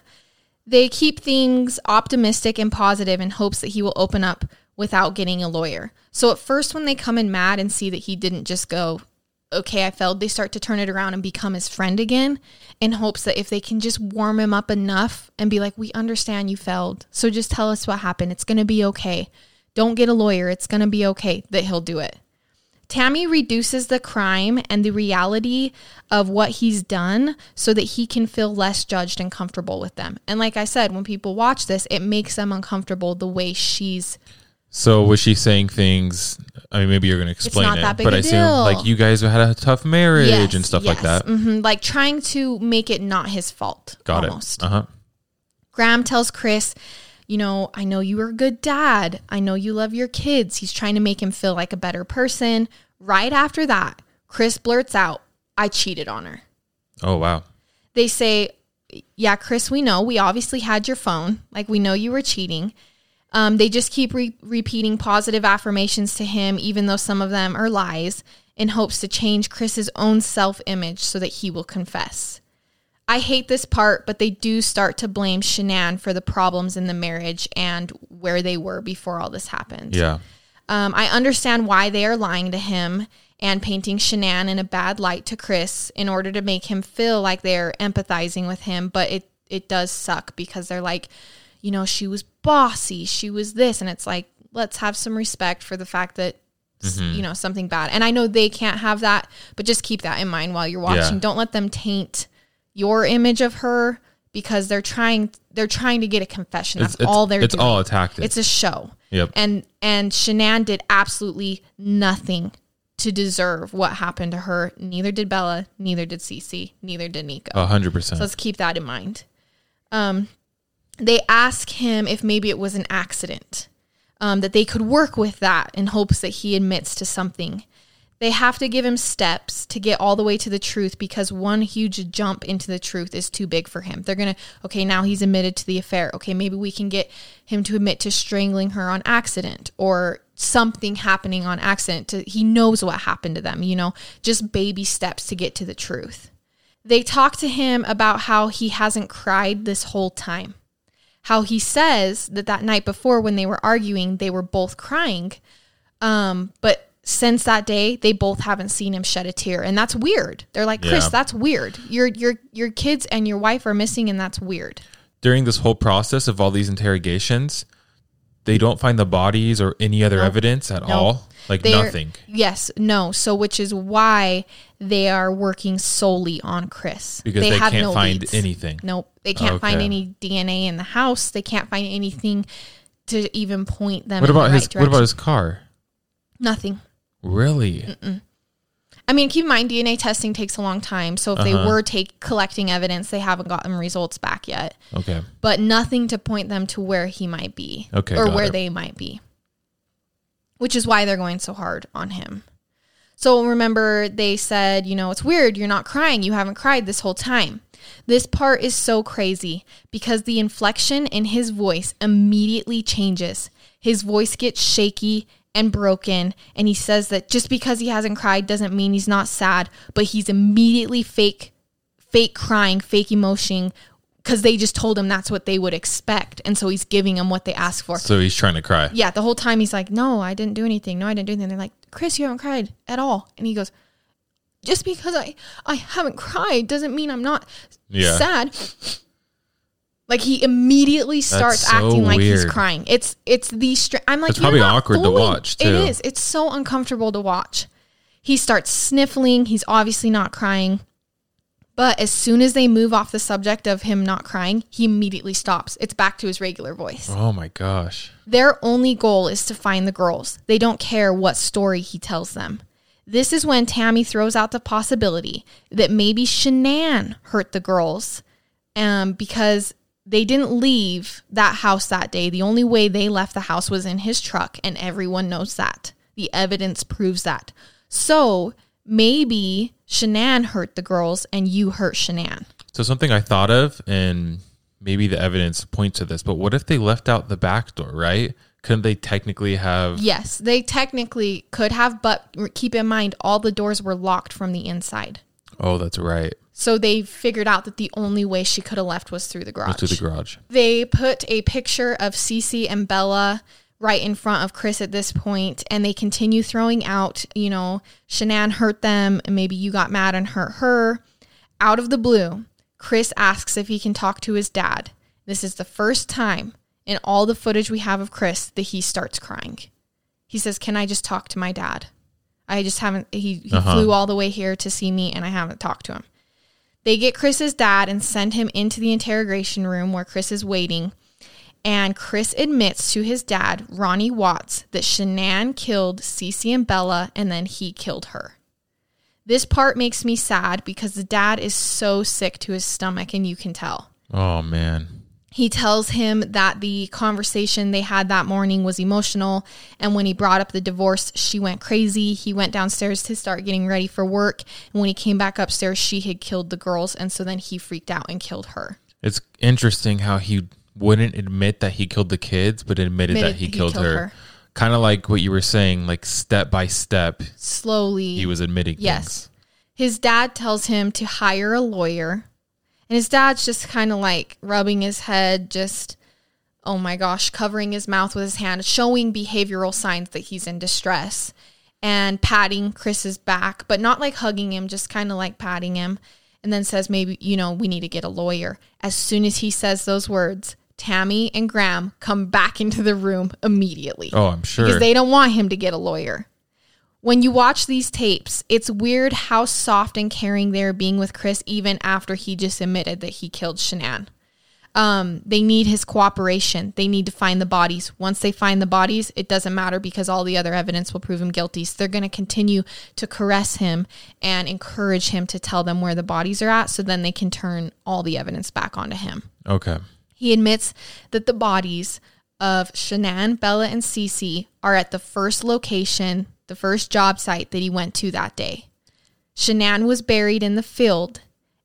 They keep things optimistic and positive in hopes that he will open up without getting a lawyer. So at first, when they come in mad and see that he didn't just go, okay, I failed, they start to turn it around and become his friend again in hopes that if they can just warm him up enough and be like, we understand you failed. So just tell us what happened. It's going to be okay. Don't get a lawyer. It's going to be okay that he'll do it. Tammy reduces the crime and the reality of what he's done so that he can feel less judged and comfortable with them. And like I said, when people watch this, it makes them uncomfortable the way she's So was she saying things? I mean, maybe you're going to explain not it, that big but a I assume like you guys had a tough marriage Yes, and stuff like yes. that. Mhm, like trying to make it not his fault. Got almost. it. Uh huh. Grahm tells Chris, you know, I know you were a good dad. I know you love your kids. He's trying to make him feel like a better person. Right after that, Chris blurts out, I cheated on her. Oh wow. they say, Yeah, Chris, we know. We obviously had your phone. Like, we know you were cheating. Um, they just keep re- repeating positive affirmations to him, even though some of them are lies, in hopes to change Chris's own self image so that he will confess. I hate this part, but they do start to blame Shanann for the problems in the marriage and where they were before all this happened. Yeah. Um, I understand why they are lying to him and painting Shanann in a bad light to Chris in order to make him feel like they're empathizing with him. But it it does suck because they're like, you know, she was bossy, she was this, and it's like, let's have some respect for the fact that s- you know something bad. And I know they can't have that, but just keep that in mind while you're watching. Yeah. Don't let them taint your image of her because they're trying they're trying to get a confession. That's It's, it's, all they're It's doing. all a tactic. It's a show. Yep. And and Shanann did absolutely nothing to deserve what happened to her. Neither did Bella, neither did Cece, neither did Nico. A hundred So percent. let's keep that in mind. Um, they ask him if maybe it was an accident, um, that they could work with that in hopes that he admits to something. They have to give him steps to get all the way to the truth because one huge jump into the truth is too big for him. They're going to, okay, now he's admitted to the affair. Okay, maybe we can get him to admit to strangling her on accident or something happening on accident. To, he knows what happened to them, you know, just baby steps to get to the truth. They talk to him about how he hasn't cried this whole time. How he says that that night before when they were arguing, they were both crying. Um, but since that day, they both haven't seen him shed a tear, and that's weird. They're like, Chris, Yeah. that's weird. Your your your kids and your wife are missing, and that's weird. During this whole process of all these interrogations, they don't find the bodies or any other evidence at all. Like They're- nothing. Yes, no. So, which is why they are working solely on Chris Because they they have can't find anything. Nope, they can't find any DNA in the house. They can't find anything to even point them. What about the his right what about his car? Nothing. Really? I mean, keep in mind, DNA testing takes a long time. So if they Uh-huh. were take collecting evidence, they haven't gotten results back yet. Okay. But nothing to point them to where he might be, Okay, or where it. they might be. Which is why they're going so hard on him. So remember, they said, you know, it's weird. You're not crying. You haven't cried this whole time. This part is so crazy because the inflection in his voice immediately changes. His voice gets shaky and broken, and he says that just because he hasn't cried doesn't mean he's not sad, but he's immediately fake, fake crying, fake emotion because they just told him that's what they would expect, and so he's giving them what they asked for So he's trying to cry. yeah, the whole time he's like, "No, I didn't do anything. No, I didn't do anything." They're like, "Chris, you haven't cried at all," and he goes, "Just because I I haven't cried doesn't mean I'm not Yeah. sad." Like he immediately starts so acting like he's crying. It's it's the str- I'm like It's "You're probably awkward to watch, too. It is. It's so uncomfortable to watch. He starts sniffling. He's obviously not crying. But as soon as they move off the subject of him not crying, he immediately stops. It's back to his regular voice. Oh my gosh. Their only goal is to find the girls. They don't care what story he tells them. This is when Tammy throws out the possibility that maybe Shanann hurt the girls um, because they didn't leave that house that day. The only way they left the house was in his truck, and everyone knows that. The evidence proves that. So maybe Shanann hurt the girls and you hurt Shanann. So something I thought of, and maybe the evidence points to this, but what if they left out the back door, right? Couldn't they technically have Yes, they technically could have, but keep in mind all the doors were locked from the inside. Oh, that's right. So they figured out that the only way she could have left was through the garage. To the garage. They put a picture of Cece and Bella right in front of Chris at this point, and they continue throwing out, you know, Shanann hurt them, and maybe you got mad and hurt her. Out of the blue, Chris asks if he can talk to his dad. This is the first time in all the footage we have of Chris that he starts crying. He says, Can I just talk to my dad? I just haven't, he, he Uh-huh. flew all the way here to see me, and I haven't talked to him. They get Chris's dad and send him into the interrogation room where Chris is waiting. And Chris admits to his dad, Ronnie Watts, that Shanann killed Cece and Bella and then he killed her. This part makes me sad because the dad is so sick to his stomach and you can tell. Oh man. He tells him that the conversation they had that morning was emotional. And when he brought up the divorce, she went crazy. He went downstairs to start getting ready for work. And when he came back upstairs, she had killed the girls. And so then he freaked out and killed her. It's interesting how he wouldn't admit that he killed the kids, but admitted, Admitted that he, he killed, killed her. her. Kind of like what you were saying, like step by step, Slowly. he was admitting Yes. things. His dad tells him to hire a lawyer. And his dad's just kind of like rubbing his head, just, oh my gosh, covering his mouth with his hand, showing behavioral signs that he's in distress and patting Chris's back, but not like hugging him, just kind of like patting him. And then says, maybe, you know, we need to get a lawyer. As soon as he says those words, Tammy and Grahm come back into the room immediately Oh, I'm sure. because they don't want him to get a lawyer. When you watch these tapes, it's weird how soft and caring they're being with Chris even after he just admitted that he killed Shanann. Um, they need his cooperation. They need to find the bodies. Once they find the bodies, it doesn't matter because all the other evidence will prove him guilty. So they're going to continue to caress him and encourage him to tell them where the bodies are at so then they can turn all the evidence back onto him. okay. He admits that the bodies of Shanann, Bella, and Cece are at the first location the first job site that he went to that day. Shanann was buried in the field,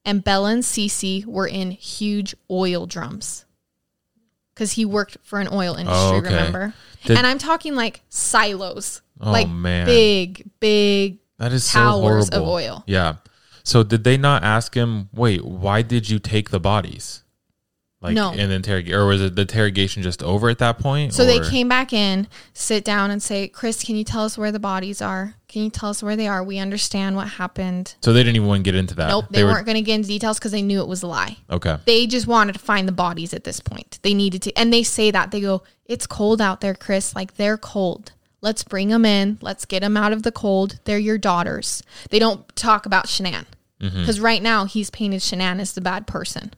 and Bella and Cece were in huge oil drums. Because he worked for an oil oh, industry, Oh, okay. remember? Did- and I'm talking like silos, Oh, like man. big, big. That is so towers horrible. of oil. Yeah. So did they not ask him, wait, why did you take the bodies? Like No. in the interrogation, or was it the interrogation just over at that point? So they came back in, sit down, and say, Chris, can you tell us where the bodies are? Can you tell us where they are? We understand what happened. So they didn't even want to get into that. Nope, they, weren't going to get into details because they knew it was a lie. Okay. They just wanted to find the bodies at this point. They needed to, and they say that they go, "It's cold out there, Chris. Like they're cold. Let's bring them in. Let's get them out of the cold. They're your daughters." They don't talk about Shanann mm-hmm. because right now he's painted Shanann as the bad person.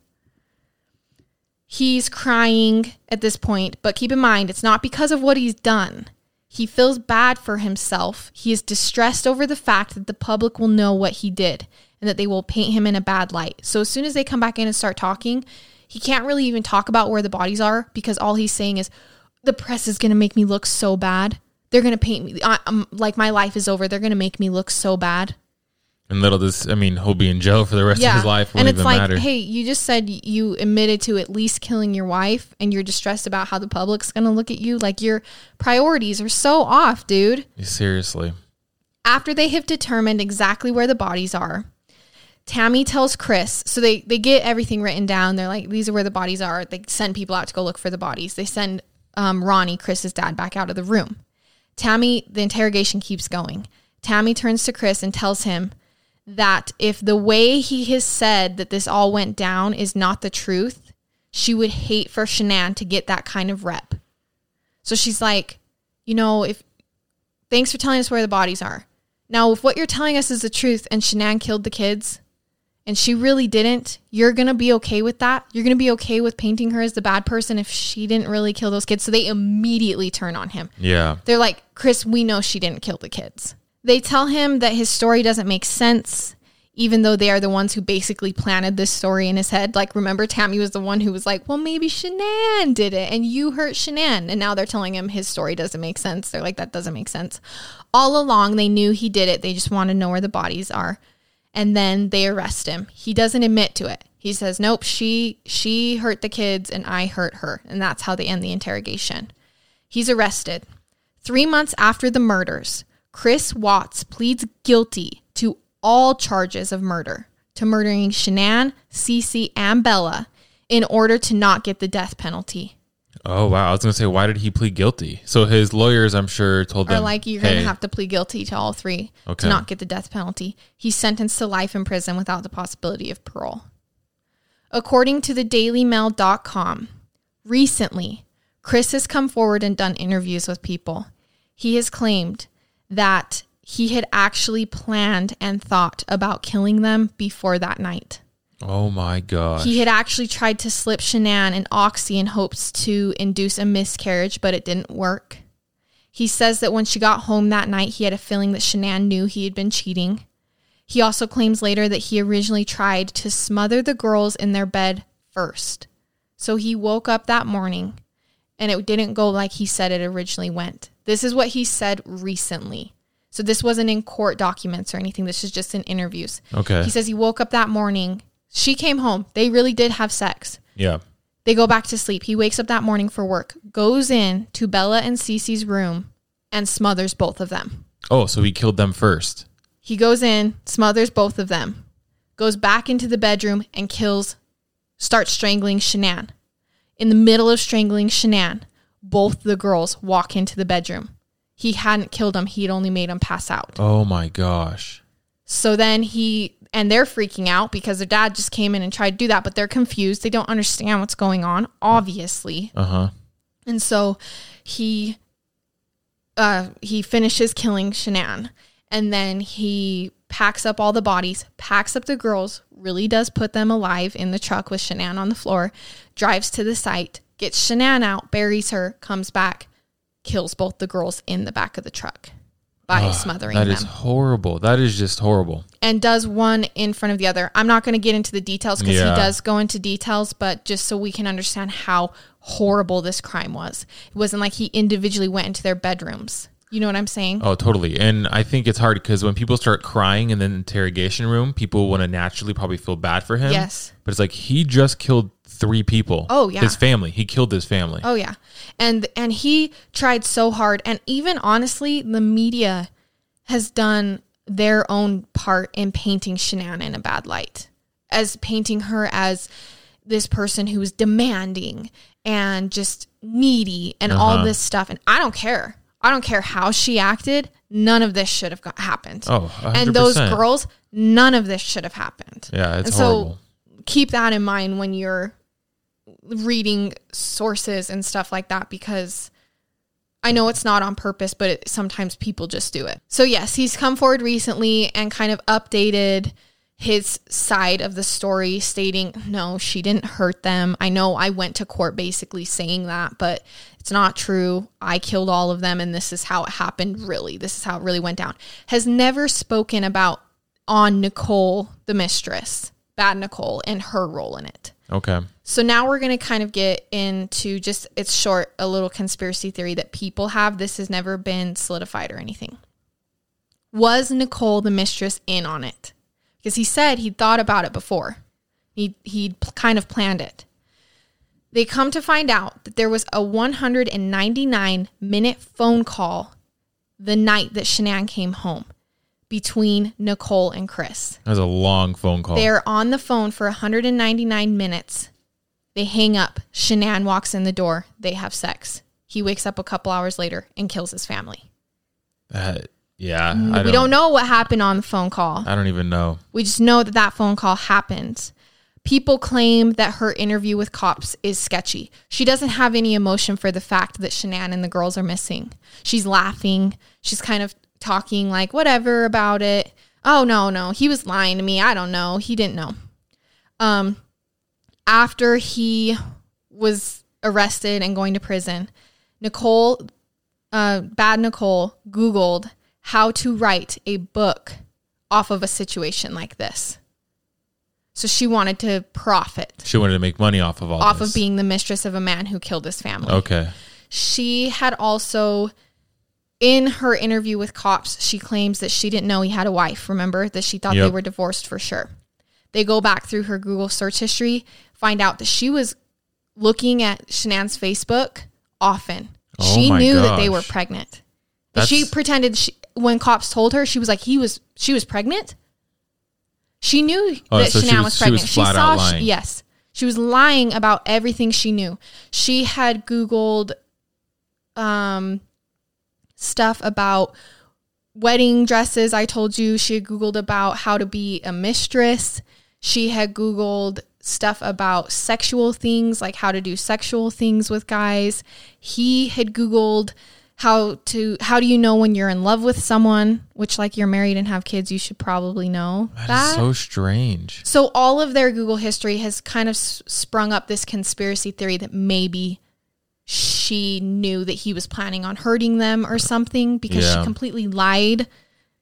He's crying at this point, but keep in mind, it's not because of what he's done. He feels bad for himself. He is distressed over the fact that the public will know what he did and that they will paint him in a bad light. So as soon as they come back in and start talking, he can't really even talk about where the bodies are because all he's saying is the press is going to make me look so bad. They're going to paint me I, um, like my life is over. They're going to make me look so bad. And little this, I mean, he'll be in jail for the rest of his life. and Won't it's even like, matter. hey, you just said you admitted to at least killing your wife, and you're distressed about how the public's gonna look at you. Like your priorities are so off, dude. Seriously. After they have determined exactly where the bodies are, Tammy tells Chris. So they they get everything written down. They're like, these are where the bodies are. They send people out to go look for the bodies. They send um, Ronnie, Chris's dad, back out of the room. Tammy, the interrogation keeps going. Tammy turns to Chris and tells him that if the way he has said that this all went down is not the truth, she would hate for Shanann to get that kind of rep. So she's like, you know, if thanks for telling us where the bodies are. Now, if what you're telling us is the truth and Shanann killed the kids and she really didn't, you're going to be okay with that. You're going to be okay with painting her as the bad person if she didn't really kill those kids. So they immediately turn on him. Yeah. They're like, Chris, we know she didn't kill the kids. They tell him that his story doesn't make sense, even though they are the ones who basically planted this story in his head. Like, remember, Tammy was the one who was like, well, maybe Shanann did it and you hurt Shanann. And now they're telling him his story doesn't make sense. They're like, that doesn't make sense. All along, they knew he did it. They just want to know where the bodies are. And then they arrest him. He doesn't admit to it. He says, "Nope, she she hurt the kids and I hurt her." And that's how they end the interrogation. He's arrested. Three months after the murders, Chris Watts pleads guilty to all charges of murder, to murdering Shanann, Cece, and Bella in order to not get the death penalty. Oh wow. I was gonna say, why did he plead guilty? So his lawyers, I'm sure, told Or them, like you're hey, going to have to plead guilty to all three Okay. to not get the death penalty. He's sentenced to life in prison without the possibility of parole. According to the dailymail.com, recently, Chris has come forward and done interviews with people. He has claimed that he had actually planned and thought about killing them before that night. Oh my God. He had actually tried to slip Shanann an oxy in hopes to induce a miscarriage, but it didn't work. He says that when she got home that night, he had a feeling that Shanann knew he had been cheating. He also claims later that he originally tried to smother the girls in their bed first. So he woke up that morning and it didn't go like he said it originally went. This is what he said recently. So this wasn't in court documents or anything. This is just in interviews. okay. He says he woke up that morning. She came home. They really did have sex. yeah. They go back to sleep. He wakes up that morning for work, goes in to Bella and Cece's room, and smothers both of them. Oh, so he killed them first. He goes in, smothers both of them, goes back into the bedroom and kills, starts strangling Shanann. In the middle of strangling Shanann, both the girls walk into the bedroom. He hadn't killed them, he had only made them pass out. Oh my gosh. So then he and they're freaking out because their dad just came in and tried to do that, but they're confused. They don't understand what's going on, obviously. Uh huh. And so he uh he finishes killing Shanann and then he packs up all the bodies, packs up the girls, really does put them alive in the truck with Shanann on the floor, drives to the site, gets Shanann out, buries her, comes back, kills both the girls in the back of the truck by ah, smothering That them is horrible. That is just horrible. and does one in front of the other. I'm not going to get into the details because Yeah. he does go into details, but just so we can understand how horrible this crime was. It wasn't like he individually went into their bedrooms. You know what I'm saying? Oh, totally. And I think it's hard because when people start crying in the interrogation room, people want to naturally probably feel bad for him. Yes. But it's like he just killed three people. Oh, yeah. His family. He killed his family. Oh yeah. And and he tried so hard and even honestly the media has done their own part in painting Shanann in a bad light. As painting her as this person who is demanding and just needy and all Uh-huh. this stuff and I don't care. I don't care how she acted. None of this should have got, happened. Oh, 100%. and those girls, none of this should have happened. Yeah, it's and horrible. so keep that in mind when you're reading sources and stuff like that because I know it's not on purpose, but it, sometimes people just do it. So, yes, he's come forward recently and kind of updated his side of the story, stating, No, she didn't hurt them. I know I went to court basically saying that, but it's not true. I killed all of them, and this is how it happened, really. This is how it really went down. Has never spoken about on Nicole, the mistress, bad Nicole, and her role in it. Okay. So now we're going to kind of get into just it's short a little conspiracy theory that people have. This has never been solidified or anything. Was Nicole the mistress in on it? Because he said he'd thought about it before. He he'd kind of planned it. They come to find out that there was a 199 minute phone call the night that Shanann came home between Nicole and Chris. That was a long phone call. They're on the phone for 199 minutes. They hang up. Shanann walks in the door. They have sex. He wakes up a couple hours later and kills his family. That- yeah. I we don't know what happened on the phone call. I don't even know. We just know that that phone call happened. People claim that her interview with cops is sketchy. She doesn't have any emotion for the fact that Shanann and the girls are missing. She's laughing. She's kind of talking like whatever about it. Oh no, no, he was lying to me. I don't know. He didn't know. Um after he was arrested and going to prison, Nicole uh bad Nicole googled how to write a book off of a situation like this. So she wanted to profit She wanted to make money off of all off this. of being the mistress of a man who killed his family. Okay. She had also, in her interview with cops, she claims that she didn't know he had a wife. Remember that she thought they were divorced for sure. They go back through her Google search history, find out that she was looking at Shanann's Facebook often. Oh she knew that they were pregnant. And she pretended she, when cops told her, she was like, he was, she was pregnant. She knew Oh, that so Shanann was- was, she pregnant. was She, saw, lying. yes, she was lying about everything she knew. She had Googled um, stuff about wedding dresses. I told you she had Googled about how to be a mistress. She had Googled stuff about sexual things, like how to do sexual things with guys. He had Googled how to how do you know when you're in love with someone which like you're married and have kids you should probably know that is so strange. so all of their Google history has kind of s- sprung up this conspiracy theory that maybe she knew that he was planning on hurting them or something because Yeah. she completely lied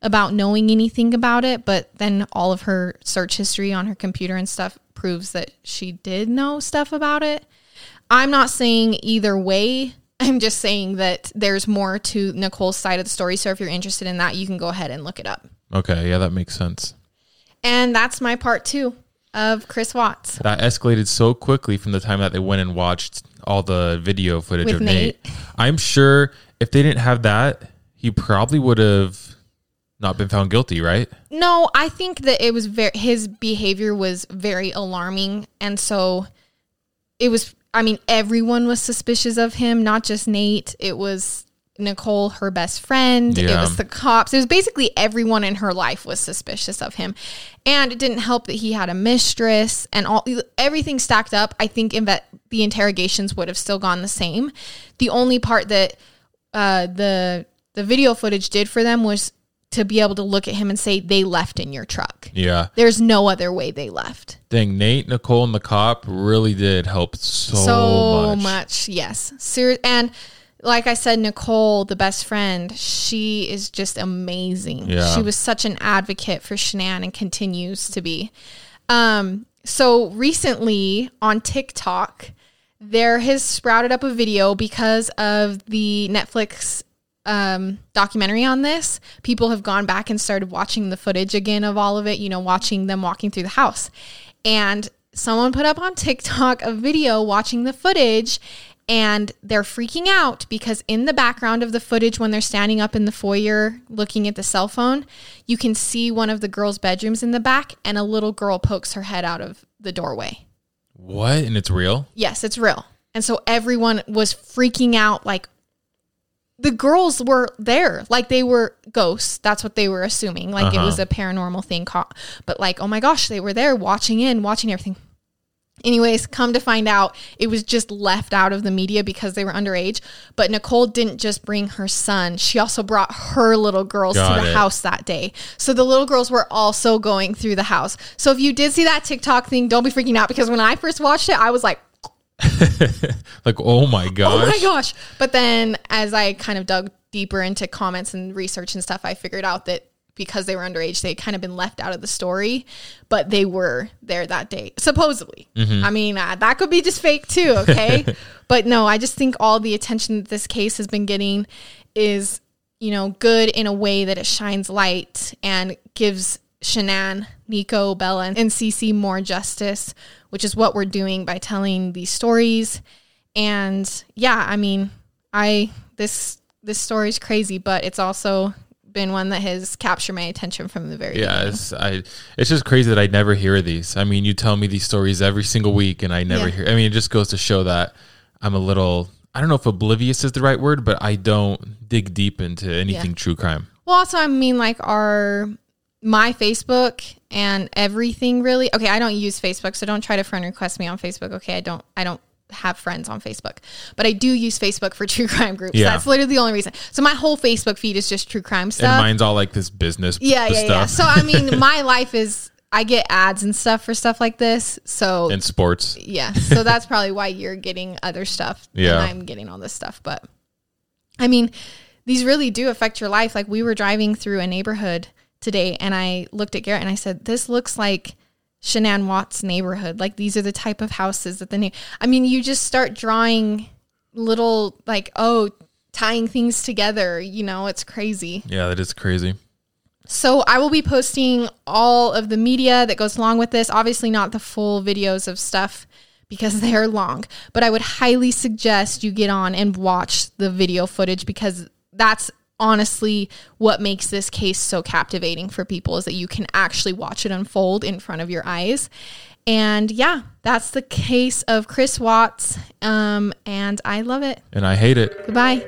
about knowing anything about it. But then all of her search history on her computer and stuff proves that she did know stuff about it. I'm not saying either way. I'm just saying that there's more to Nicole's side of the story. So if you're interested in that, you can go ahead and look it up. Okay. Yeah, that makes sense. And that's my part two of Chris Watts. That escalated so quickly from the time that they went and watched all the video footage With of Nate. I'm sure if they didn't have that, he probably would have not been found guilty, right? No, I think that it was very his behavior was very alarming and so it was I mean everyone was suspicious of him, not just Nate. It was Nicole, her best friend. It was the cops. It was basically everyone in her life was suspicious of him. And it didn't help that he had a mistress and all everything stacked up. I think in that the interrogations would have still gone the same. The only part that uh, the the video footage did for them was to be able to look at him and say they left in your truck. Yeah. There's no other way they left. Dang, Nate, Nicole, and the cop really did help so, so much. much. Yes. Ser- and like I said, Nicole, the best friend, she is just amazing. Yeah. She was such an advocate for Shanann and continues to be. Um, so recently on TikTok, there has sprouted up a video because of the Netflix um, documentary on this, people have gone back and started watching the footage again of all of it, you know, watching them walking through the house. And someone put up on TikTok a video watching the footage and they're freaking out because in the background of the footage when they're standing up in the foyer looking at the cell phone you can see one of the girls bedrooms in the back and a little girl pokes her head out of the doorway What? And it's real? yes it's real and so everyone was freaking out like the girls were there like they were ghosts that's what they were assuming like it Uh-huh. was a paranormal thing caught but like oh my gosh they were there watching in watching everything Anyways, come to find out, it was just left out of the media because they were underage. But Nicole didn't just bring her son, she also brought her little girls Got to the it. house that day. So the little girls were also going through the house. So if you did see that TikTok thing, don't be freaking out because when I first watched it, I was like, like, oh my gosh. oh my gosh. But then as I kind of dug deeper into comments and research and stuff, I figured out that because they were underage, they had kind of been left out of the story, but they were there that day, supposedly. I mean, uh, that could be just fake too, okay? but no, I just think all the attention that this case has been getting is, you know, good in a way that it shines light and gives Shanann, Nico, Bella, and Cece more justice, which is what we're doing by telling these stories. And yeah, I mean, I this this story is crazy, but it's also been one that has captured my attention from the very Yeah, beginning. it's I. It's just crazy that I never hear these. I mean, you tell me these stories every single week, and I never Yeah. hear. I mean, it just goes to show that I'm a little. I don't know if oblivious is the right word, but I don't dig deep into anything Yeah. true crime. Well, also, I mean, like our my Facebook and everything really. Okay, I don't use Facebook, so don't try to friend request me on Facebook. Okay, I don't. I don't have friends on Facebook, but I do use Facebook for true crime groups. Yeah. That's literally the only reason. So my whole Facebook feed is just true crime stuff. And mine's all like this business. yeah, yeah, stuff yeah. So I mean, my life is I get ads and stuff for stuff like this. So and sports. yeah, so that's probably why you're getting other stuff Yeah. I'm getting all this stuff. But I mean, these really do affect your life. Like we were driving through a neighborhood today and I looked at Garrett and I said, This looks like Shanann Watts neighborhood. Like these are the type of houses that the na- I mean, you just start drawing little like, oh, tying things together, you know, it's crazy. Yeah, that is crazy. So I will be posting all of the media that goes along with this. Obviously, not the full videos of stuff because they are long, but I would highly suggest you get on and watch the video footage because that's honestly what makes this case so captivating for people is that you can actually watch it unfold in front of your eyes. And yeah, that's the case of Chris Watts. Um, and I love it. And I hate it. Goodbye.